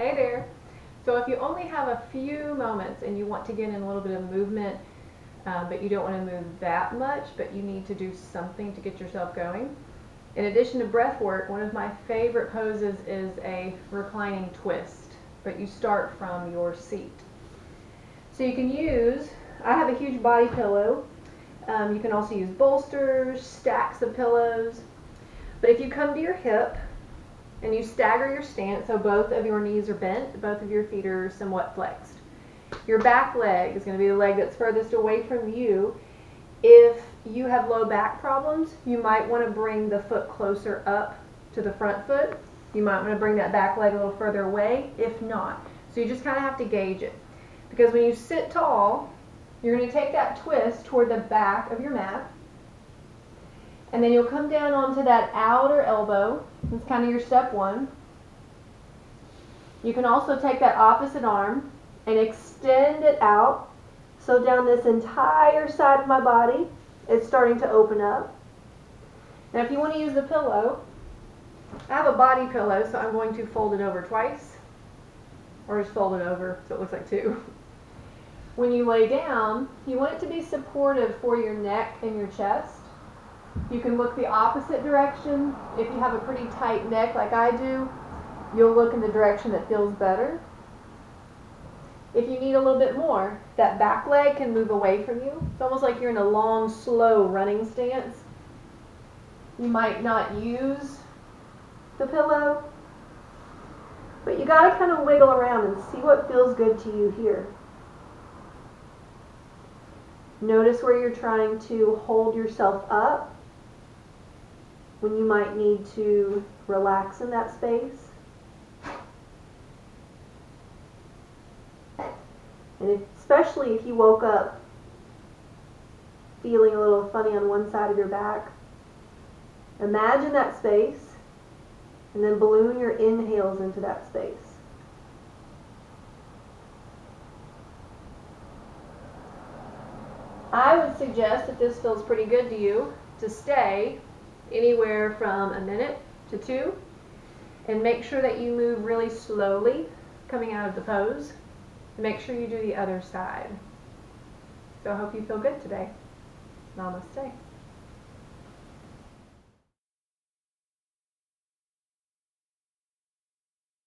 Hey there. So if you only have a few moments and you want to get in a little bit of movement, um, but you don't want to move that much, but you need to do something to get yourself going. In addition to breath work, one of my favorite poses is a reclining twist, but you start from your seat. So you can use, I have a huge body pillow. Um, you can also use bolsters, stacks of pillows. But if you come to your hip and you stagger your stance so both of your knees are bent, both of your feet are somewhat flexed. Your back leg is going to be the leg that's furthest away from you. If you have low back problems, you might want to bring the foot closer up to the front foot. You might want to bring that back leg a little further away, if not. So you just kind of have to gauge it. Because when you sit tall, you're going to take that twist toward the back of your mat. And then you'll come down onto that outer elbow. That's kind of your step one. You can also take that opposite arm and extend it out. So down this entire side of my body, it's starting to open up. Now if you want to use the pillow, I have a body pillow, so I'm going to fold it over twice. Or just fold it over so it looks like two. When you lay down, you want it to be supportive for your neck and your chest. You can look the opposite direction. If you have a pretty tight neck like I do, you'll look in the direction that feels better. If you need a little bit more, that back leg can move away from you. It's almost like you're in a long, slow running stance. You might not use the pillow, but you got to kind of wiggle around and see what feels good to you here. Notice where you're trying to hold yourself up when you might need to relax in that space. And especially if you woke up feeling a little funny on one side of your back, imagine that space and then balloon your inhales into that space. I would suggest if this feels pretty good to you to stay anywhere from a minute to two and make sure that you move really slowly coming out of the pose. Make sure you do the other side. So I hope you feel good today. Namaste.